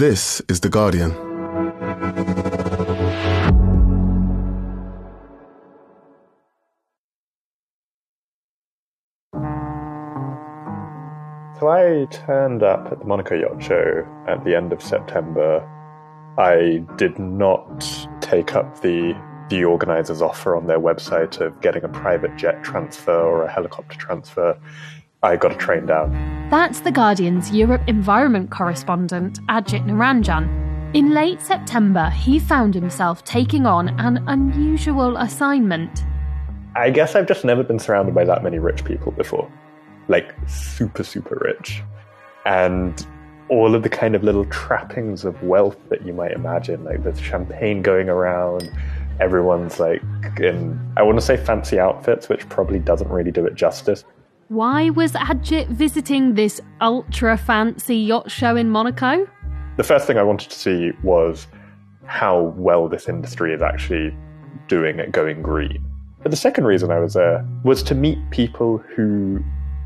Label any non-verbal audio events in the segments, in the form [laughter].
This is The Guardian. So I turned up at the Monaco Yacht Show at the end of September. I did not take up the the organizer's offer on their website of getting a private jet transfer or a helicopter transfer. I got a train down. That's The Guardian's Europe environment correspondent, Ajit Niranjan. In late September, he found himself taking on an unusual assignment. I guess I've just never been surrounded by that many rich people before. Like, super, super rich. And all of the kind of little trappings of wealth that you might imagine. Like, there's champagne going around, everyone's like in, I want to say fancy outfits, which probably doesn't really do it justice. Why was Ajit visiting this ultra fancy yacht show in Monaco? The first thing I wanted to see was how well this industry is actually doing at going green. But the second reason I was there was to meet people who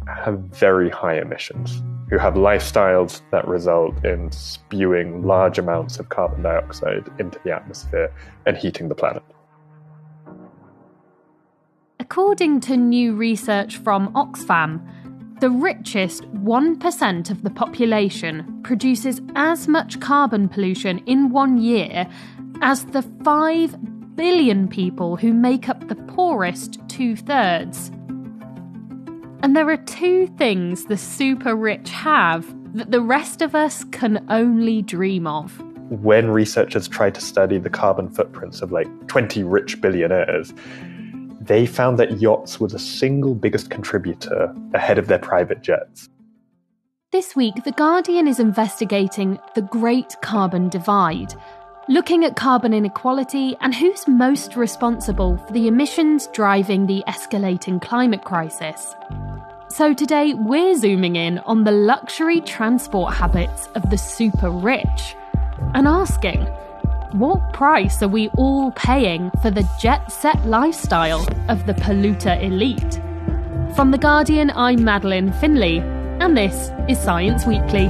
have very high emissions, who have lifestyles that result in spewing large amounts of carbon dioxide into the atmosphere and heating the planet. According to new research from Oxfam, the richest 1% of the population produces as much carbon pollution in one year as the 5 billion people who make up the poorest two thirds. And there are two things the super rich have that the rest of us can only dream of. When researchers tried to study the carbon footprints of like 20 rich billionaires, they found that yachts were the single biggest contributor ahead of their private jets. This week, The Guardian is investigating the Great Carbon Divide, looking at carbon inequality and who's most responsible for the emissions driving the escalating climate crisis. So, today we're zooming in on the luxury transport habits of the super rich and asking what price are we all paying for the jet set lifestyle of the polluter elite? From The Guardian, I'm Madeleine Finlay, and this is Science Weekly.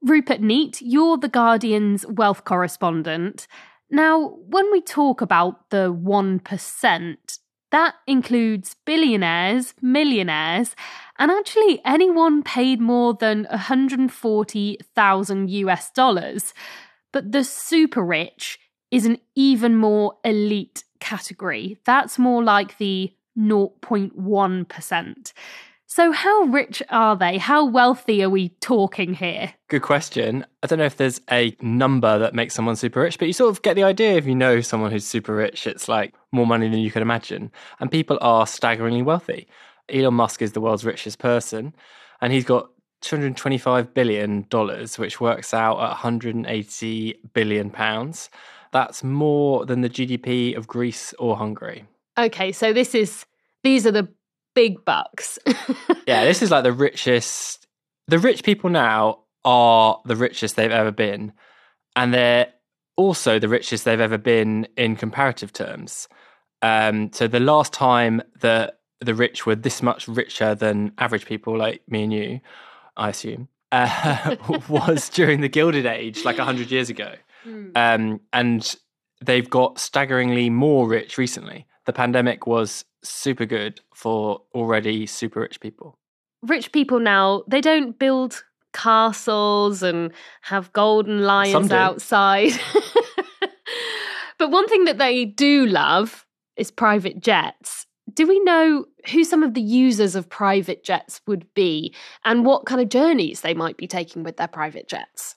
Rupert Neate, you're The Guardian's wealth correspondent. Now, when we talk about the 1%, that includes billionaires, millionaires, and actually anyone paid more than 140,000 US dollars. But the super rich is an even more elite category. That's more like the 0.1%. So, how rich are they? How wealthy are we talking here? Good question. I don't know if there's a number that makes someone super rich, but you sort of get the idea if you know someone who's super rich, it's like more money than you can imagine. And people are staggeringly wealthy. Elon Musk is the world's richest person, and he's got 225 billion dollars, which works out at 180 billion pounds. That's more than the GDP of Greece or Hungary. Okay, so this is these are the big bucks. [laughs] yeah, this is like the richest. The rich people now are the richest they've ever been, and they're also the richest they've ever been in comparative terms. Um, so the last time that the rich were this much richer than average people like me and you, I assume, uh, [laughs] was [laughs] during the Gilded Age, like hundred years ago, mm. um, and they've got staggeringly more rich recently. The pandemic was super good for already super rich people. Rich people now, they don't build castles and have golden lions outside. [laughs] but one thing that they do love is private jets. Do we know who some of the users of private jets would be and what kind of journeys they might be taking with their private jets?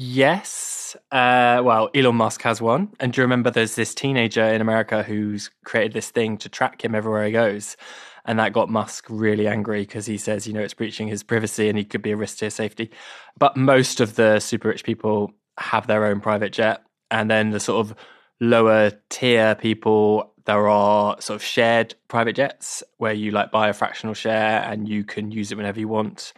Yes. Uh, well, Elon Musk has one. And do you remember there's this teenager in America who's created this thing to track him everywhere he goes? And that got Musk really angry because he says, you know, it's breaching his privacy and he could be a risk to his safety. But most of the super rich people have their own private jet. And then the sort of lower tier people, there are sort of shared private jets where you like buy a fractional share and you can use it whenever you want.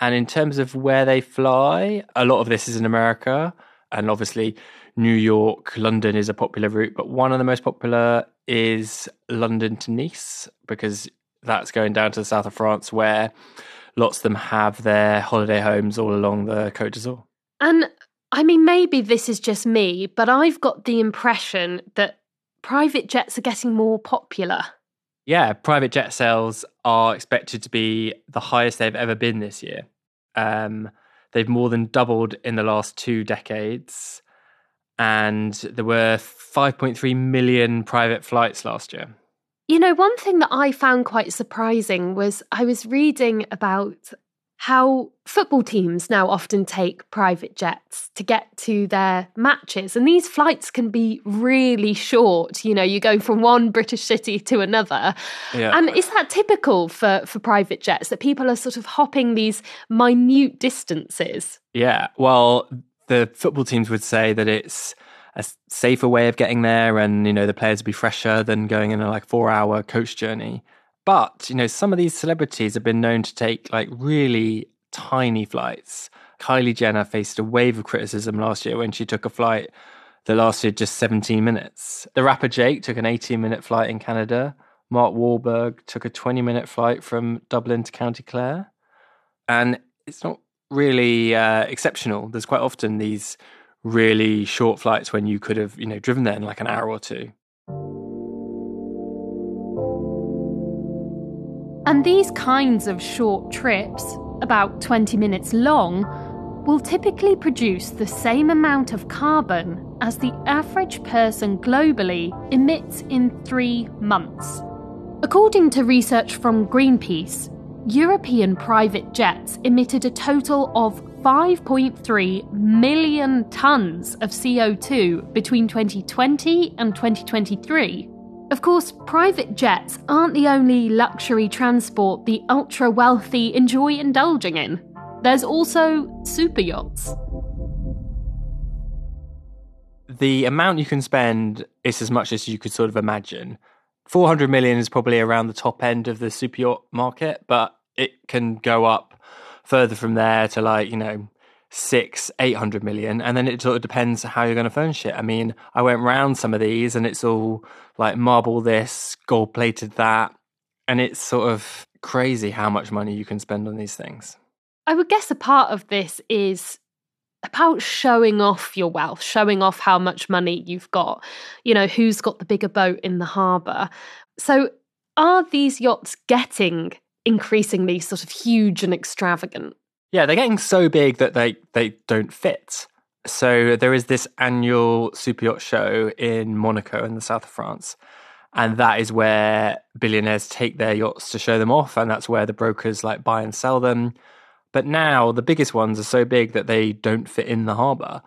And in terms of where they fly, a lot of this is in America. And obviously, New York, London is a popular route, but one of the most popular is London to Nice because that's going down to the south of France where lots of them have their holiday homes all along the Côte d'Azur. And I mean, maybe this is just me, but I've got the impression that private jets are getting more popular. Yeah, private jet sales are expected to be the highest they've ever been this year. Um, they've more than doubled in the last two decades. And there were 5.3 million private flights last year. You know, one thing that I found quite surprising was I was reading about how football teams now often take private jets to get to their matches. And these flights can be really short. You know, you go from one British city to another. Yeah. And is that typical for, for private jets that people are sort of hopping these minute distances? Yeah. Well, the football teams would say that it's a safer way of getting there and, you know, the players would be fresher than going in a like four hour coach journey. But, you know, some of these celebrities have been known to take like really tiny flights. Kylie Jenner faced a wave of criticism last year when she took a flight that lasted just 17 minutes. The rapper Drake took an 18 minute flight in Canada. Mark Wahlberg took a 20 minute flight from Dublin to County Clare. And it's not really uh, exceptional. There's quite often these really short flights when you could have, you know, driven there in like an hour or two. And these kinds of short trips, about 20 minutes long, will typically produce the same amount of carbon as the average person globally emits in three months. According to research from Greenpeace, European private jets emitted a total of 5.3 million tonnes of CO2 between 2020 and 2023 of course, private jets aren't the only luxury transport the ultra wealthy enjoy indulging in. There's also super yachts. The amount you can spend is as much as you could sort of imagine. 400 million is probably around the top end of the super yacht market, but it can go up further from there to like, you know, six, eight hundred million, and then it sort of depends how you're going to furnish it. I mean, I went round some of these, and it's all like marble this, gold plated that, and it's sort of crazy how much money you can spend on these things. I would guess a part of this is about showing off your wealth, showing off how much money you've got. You know, who's got the bigger boat in the harbour. So, are these yachts getting increasingly sort of huge and extravagant? Yeah, they're getting so big that they, they don't fit. So there is this annual super yacht show in Monaco in the south of France. And that is where billionaires take their yachts to show them off. And that's where the brokers like buy and sell them. But now the biggest ones are so big that they don't fit in the harbour.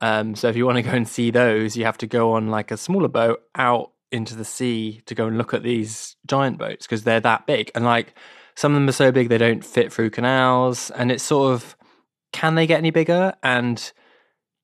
Um, so if you want to go and see those, you have to go on like a smaller boat out into the sea to go and look at these giant boats because they're that big. And like some of them are so big they don't fit through canals, and it's sort of can they get any bigger? And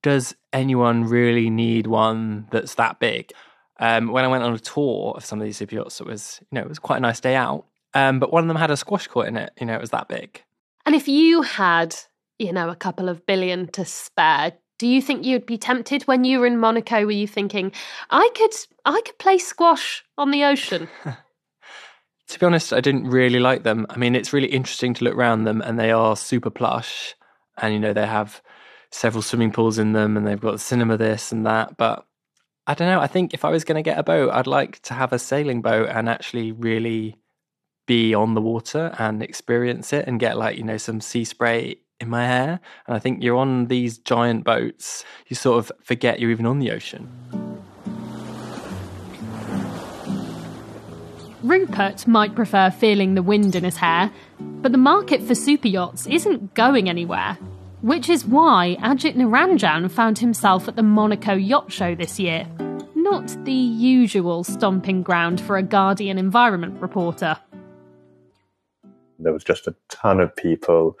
does anyone really need one that's that big? Um, when I went on a tour of some of these super yachts, it was you know it was quite a nice day out. Um, but one of them had a squash court in it. You know, it was that big. And if you had, you know, a couple of billion to spare, do you think you'd be tempted when you were in Monaco? Were you thinking, I could, I could play squash on the ocean? [laughs] to be honest, I didn't really like them. I mean, it's really interesting to look around them, and they are super plush, and you know they have several swimming pools in them, and they've got cinema this and that. But I don't know. I think if I was going to get a boat, I'd like to have a sailing boat and actually really be on the water and experience it and get like you know some sea spray in my hair. And I think you're on these giant boats, you sort of forget you're even on the ocean. Rupert might prefer feeling the wind in his hair, but the market for super yachts isn't going anywhere. Which is why Ajit Niranjan found himself at the Monaco Yacht Show this year. Not the usual stomping ground for a Guardian environment reporter. There was just a ton of people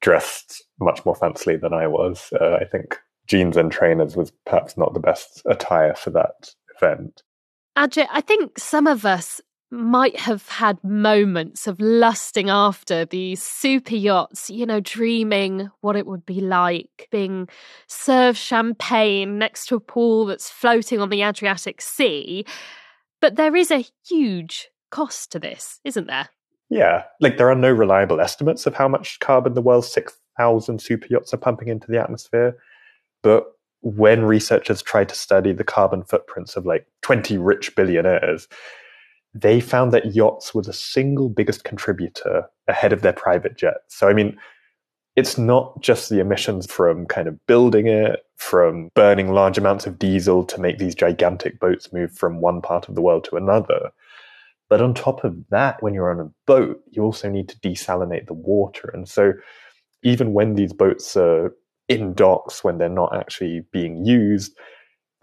dressed much more fancily than I was. Uh, I think jeans and trainers was perhaps not the best attire for that event. Ajit, I think some of us might have had moments of lusting after these super yachts, you know, dreaming what it would be like being served champagne next to a pool that's floating on the Adriatic Sea. But there is a huge cost to this, isn't there? Yeah, like there are no reliable estimates of how much carbon the world's 6,000 super yachts are pumping into the atmosphere. But when researchers tried to study the carbon footprints of like 20 rich billionaires, they found that yachts were the single biggest contributor ahead of their private jets. So, I mean, it's not just the emissions from kind of building it, from burning large amounts of diesel to make these gigantic boats move from one part of the world to another. But on top of that, when you're on a boat, you also need to desalinate the water. And so, even when these boats are in docks, when they're not actually being used,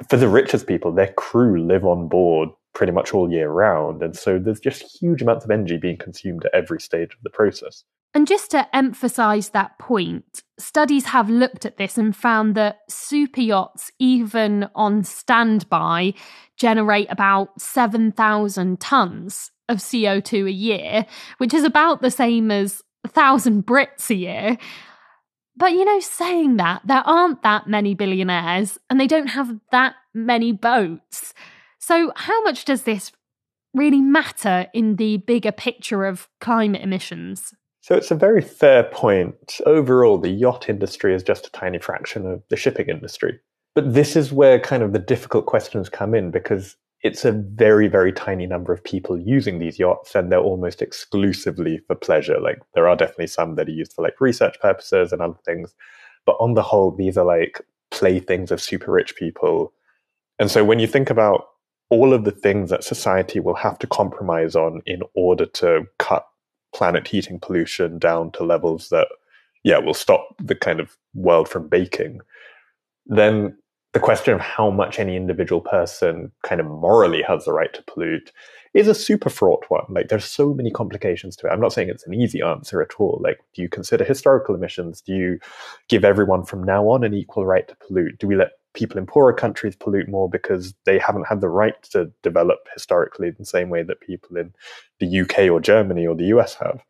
for the richest people, their crew live on board pretty much all year round. And so there's just huge amounts of energy being consumed at every stage of the process. And just to emphasize that point, studies have looked at this and found that super yachts, even on standby, generate about 7,000 tons of CO2 a year, which is about the same as 1,000 Brits a year. But you know, saying that, there aren't that many billionaires and they don't have that many boats. So, how much does this really matter in the bigger picture of climate emissions? So it's a very fair point. Overall, the yacht industry is just a tiny fraction of the shipping industry. But this is where kind of the difficult questions come in because it's a very, very tiny number of people using these yachts and they're almost exclusively for pleasure. Like there are definitely some that are used for like research purposes and other things. But on the whole, these are like playthings of super rich people. And so when you think about all of the things that society will have to compromise on in order to cut planet heating pollution down to levels that, yeah, will stop the kind of world from baking, then the question of how much any individual person kind of morally has the right to pollute is a super fraught one. Like there's so many complications to it. I'm not saying it's an easy answer at all. Like, do you consider historical emissions? Do you give everyone from now on an equal right to pollute? Do we let people in poorer countries pollute more because they haven't had the right to develop historically the same way that people in the UK or Germany or the US have.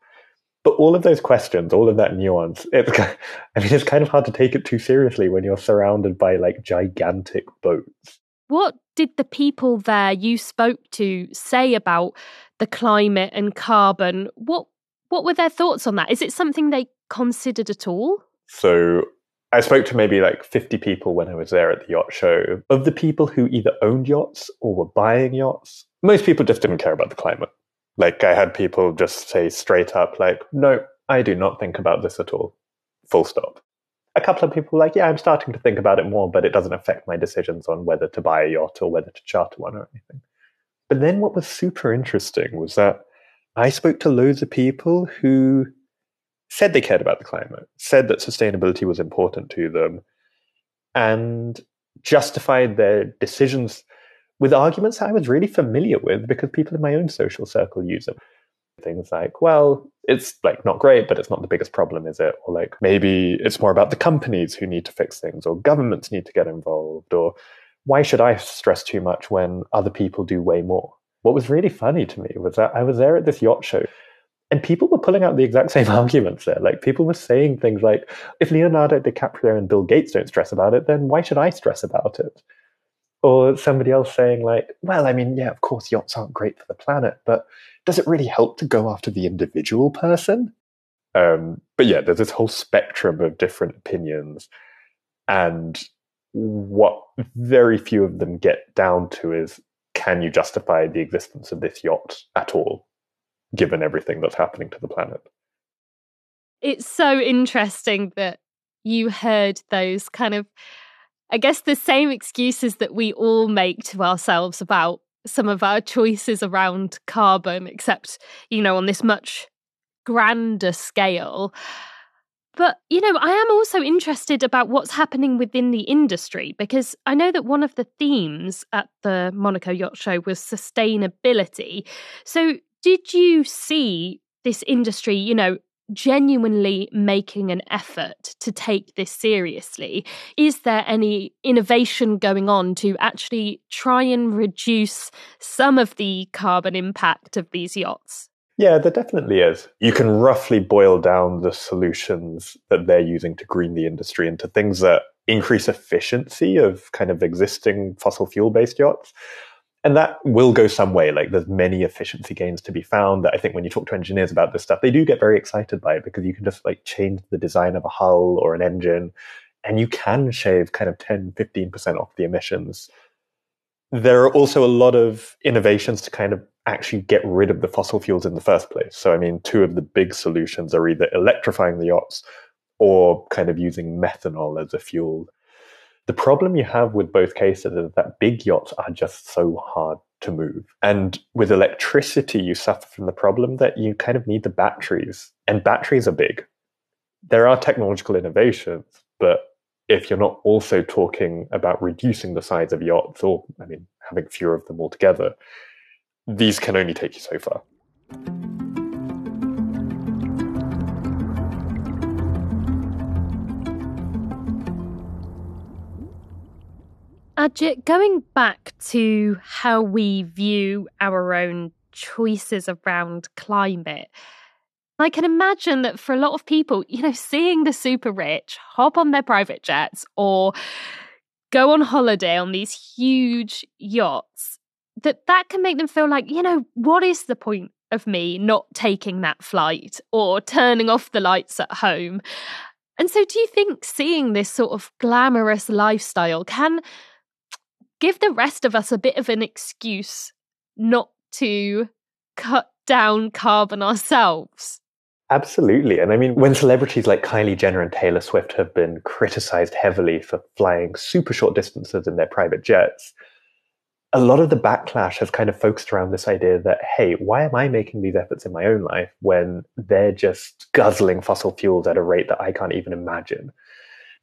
But all of those questions, all of that nuance, it's, I mean, it's kind of hard to take it too seriously when you're surrounded by like gigantic boats. What did the people there you spoke to say about the climate and carbon? What what were their thoughts on that? Is it something they considered at all? So I spoke to maybe like 50 people when I was there at the yacht show. Of the people who either owned yachts or were buying yachts, most people just didn't care about the climate. Like I had people just say straight up, like, no, I do not think about this at all. Full stop. A couple of people were like, yeah, I'm starting to think about it more, but it doesn't affect my decisions on whether to buy a yacht or whether to charter one or anything. But then what was super interesting was that I spoke to loads of people who said they cared about the climate, said that sustainability was important to them, and justified their decisions with arguments I was really familiar with because people in my own social circle use them. Things like, well, it's like not great, but it's not the biggest problem, is it? Or like maybe it's more about the companies who need to fix things, or governments need to get involved, or why should I stress too much when other people do way more? What was really funny to me was that I was there at this yacht show and people were pulling out the exact same [laughs] arguments there. Like people were saying things like, if Leonardo DiCaprio and Bill Gates don't stress about it, then why should I stress about it? Or somebody else saying, like, well, I mean, yeah, of course, yachts aren't great for the planet, but does it really help to go after the individual person? Um, but yeah, there's this whole spectrum of different opinions. And what very few of them get down to is can you justify the existence of this yacht at all? Given everything that's happening to the planet. It's so interesting that you heard those kind of, I guess, the same excuses that we all make to ourselves about some of our choices around carbon, except, you know, on this much grander scale. But, you know, I am also interested about what's happening within the industry because I know that one of the themes at the Monaco Yacht Show was sustainability. So, did you see this industry, you know, genuinely making an effort to take this seriously? Is there any innovation going on to actually try and reduce some of the carbon impact of these yachts? Yeah, there definitely is. You can roughly boil down the solutions that they're using to green the industry into things that increase efficiency of kind of existing fossil fuel based yachts And that will go some way. Like there's many efficiency gains to be found that I think when you talk to engineers about this stuff, they do get very excited by it because you can just like change the design of a hull or an engine and you can shave kind of 10, 15% off the emissions. There are also a lot of innovations to kind of actually get rid of the fossil fuels in the first place. So, I mean, two of the big solutions are either electrifying the yachts or kind of using methanol as a fuel. The problem you have with both cases is that big yachts are just so hard to move. And with electricity, you suffer from the problem that you kind of need the batteries, and batteries are big. There are technological innovations, but if you're not also talking about reducing the size of yachts or, I mean, having fewer of them altogether, these can only take you so far. Uh, Ajit, going back to how we view our own choices around climate, I can imagine that for a lot of people, you know, seeing the super rich hop on their private jets or go on holiday on these huge yachts, that that can make them feel like, you know, what is the point of me not taking that flight or turning off the lights at home? And so do you think seeing this sort of glamorous lifestyle can give the rest of us a bit of an excuse not to cut down carbon ourselves? Absolutely. And I mean, when celebrities like Kylie Jenner and Taylor Swift have been criticized heavily for flying super short distances in their private jets, a lot of the backlash has kind of focused around this idea that, hey, why am I making these efforts in my own life when they're just guzzling fossil fuels at a rate that I can't even imagine?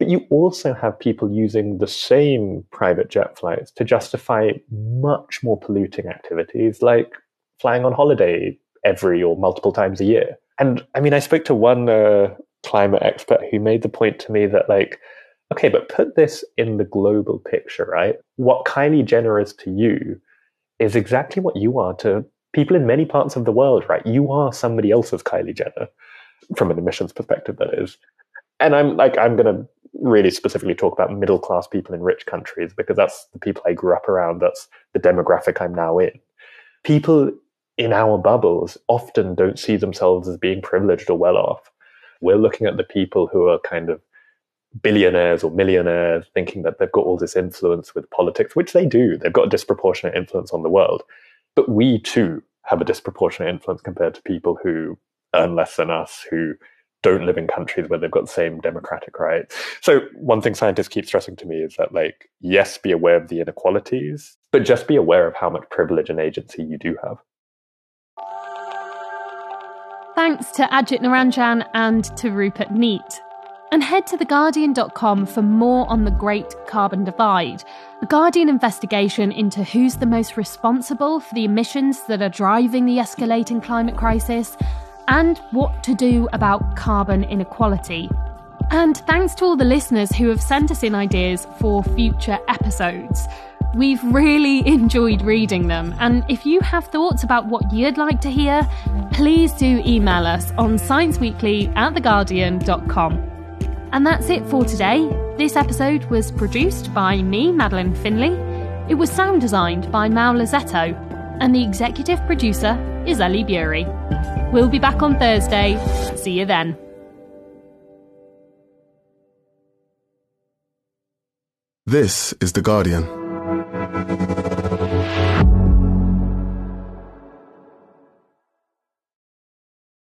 But you also have people using the same private jet flights to justify much more polluting activities like flying on holiday every or multiple times a year. And I mean, I spoke to one uh, climate expert who made the point to me that, like, okay, but put this in the global picture, right? What Kylie Jenner is to you is exactly what you are to people in many parts of the world, right? You are somebody else's Kylie Jenner from an emissions perspective, that is. And I'm like, I'm going to really specifically talk about middle class people in rich countries because that's the people I grew up around. That's the demographic I'm now in. People in our bubbles often don't see themselves as being privileged or well off. We're looking at the people who are kind of billionaires or millionaires thinking that they've got all this influence with politics, which they do. They've got a disproportionate influence on the world. But we too have a disproportionate influence compared to people who earn less than us, who don't live in countries where they've got the same democratic rights. So one thing scientists keep stressing to me is that like, yes, be aware of the inequalities, but just be aware of how much privilege and agency you do have. Thanks to Ajit Niranjan and to Rupert Neate. And head to theguardian.com for more on the Great Carbon Divide, the Guardian investigation into who's the most responsible for the emissions that are driving the escalating climate crisis, and what to do about carbon inequality. And thanks to all the listeners who have sent us in ideas for future episodes. We've really [laughs] enjoyed reading them, and if you have thoughts about what you'd like to hear, please do email us on scienceweekly at theguardian.com. And that's it for today. This episode was produced by me, Madeleine Finlay. It was sound designed by Mal Lazzetto, and the executive producer is Ellie Bury. We'll be back on Thursday. See you then. This is The Guardian.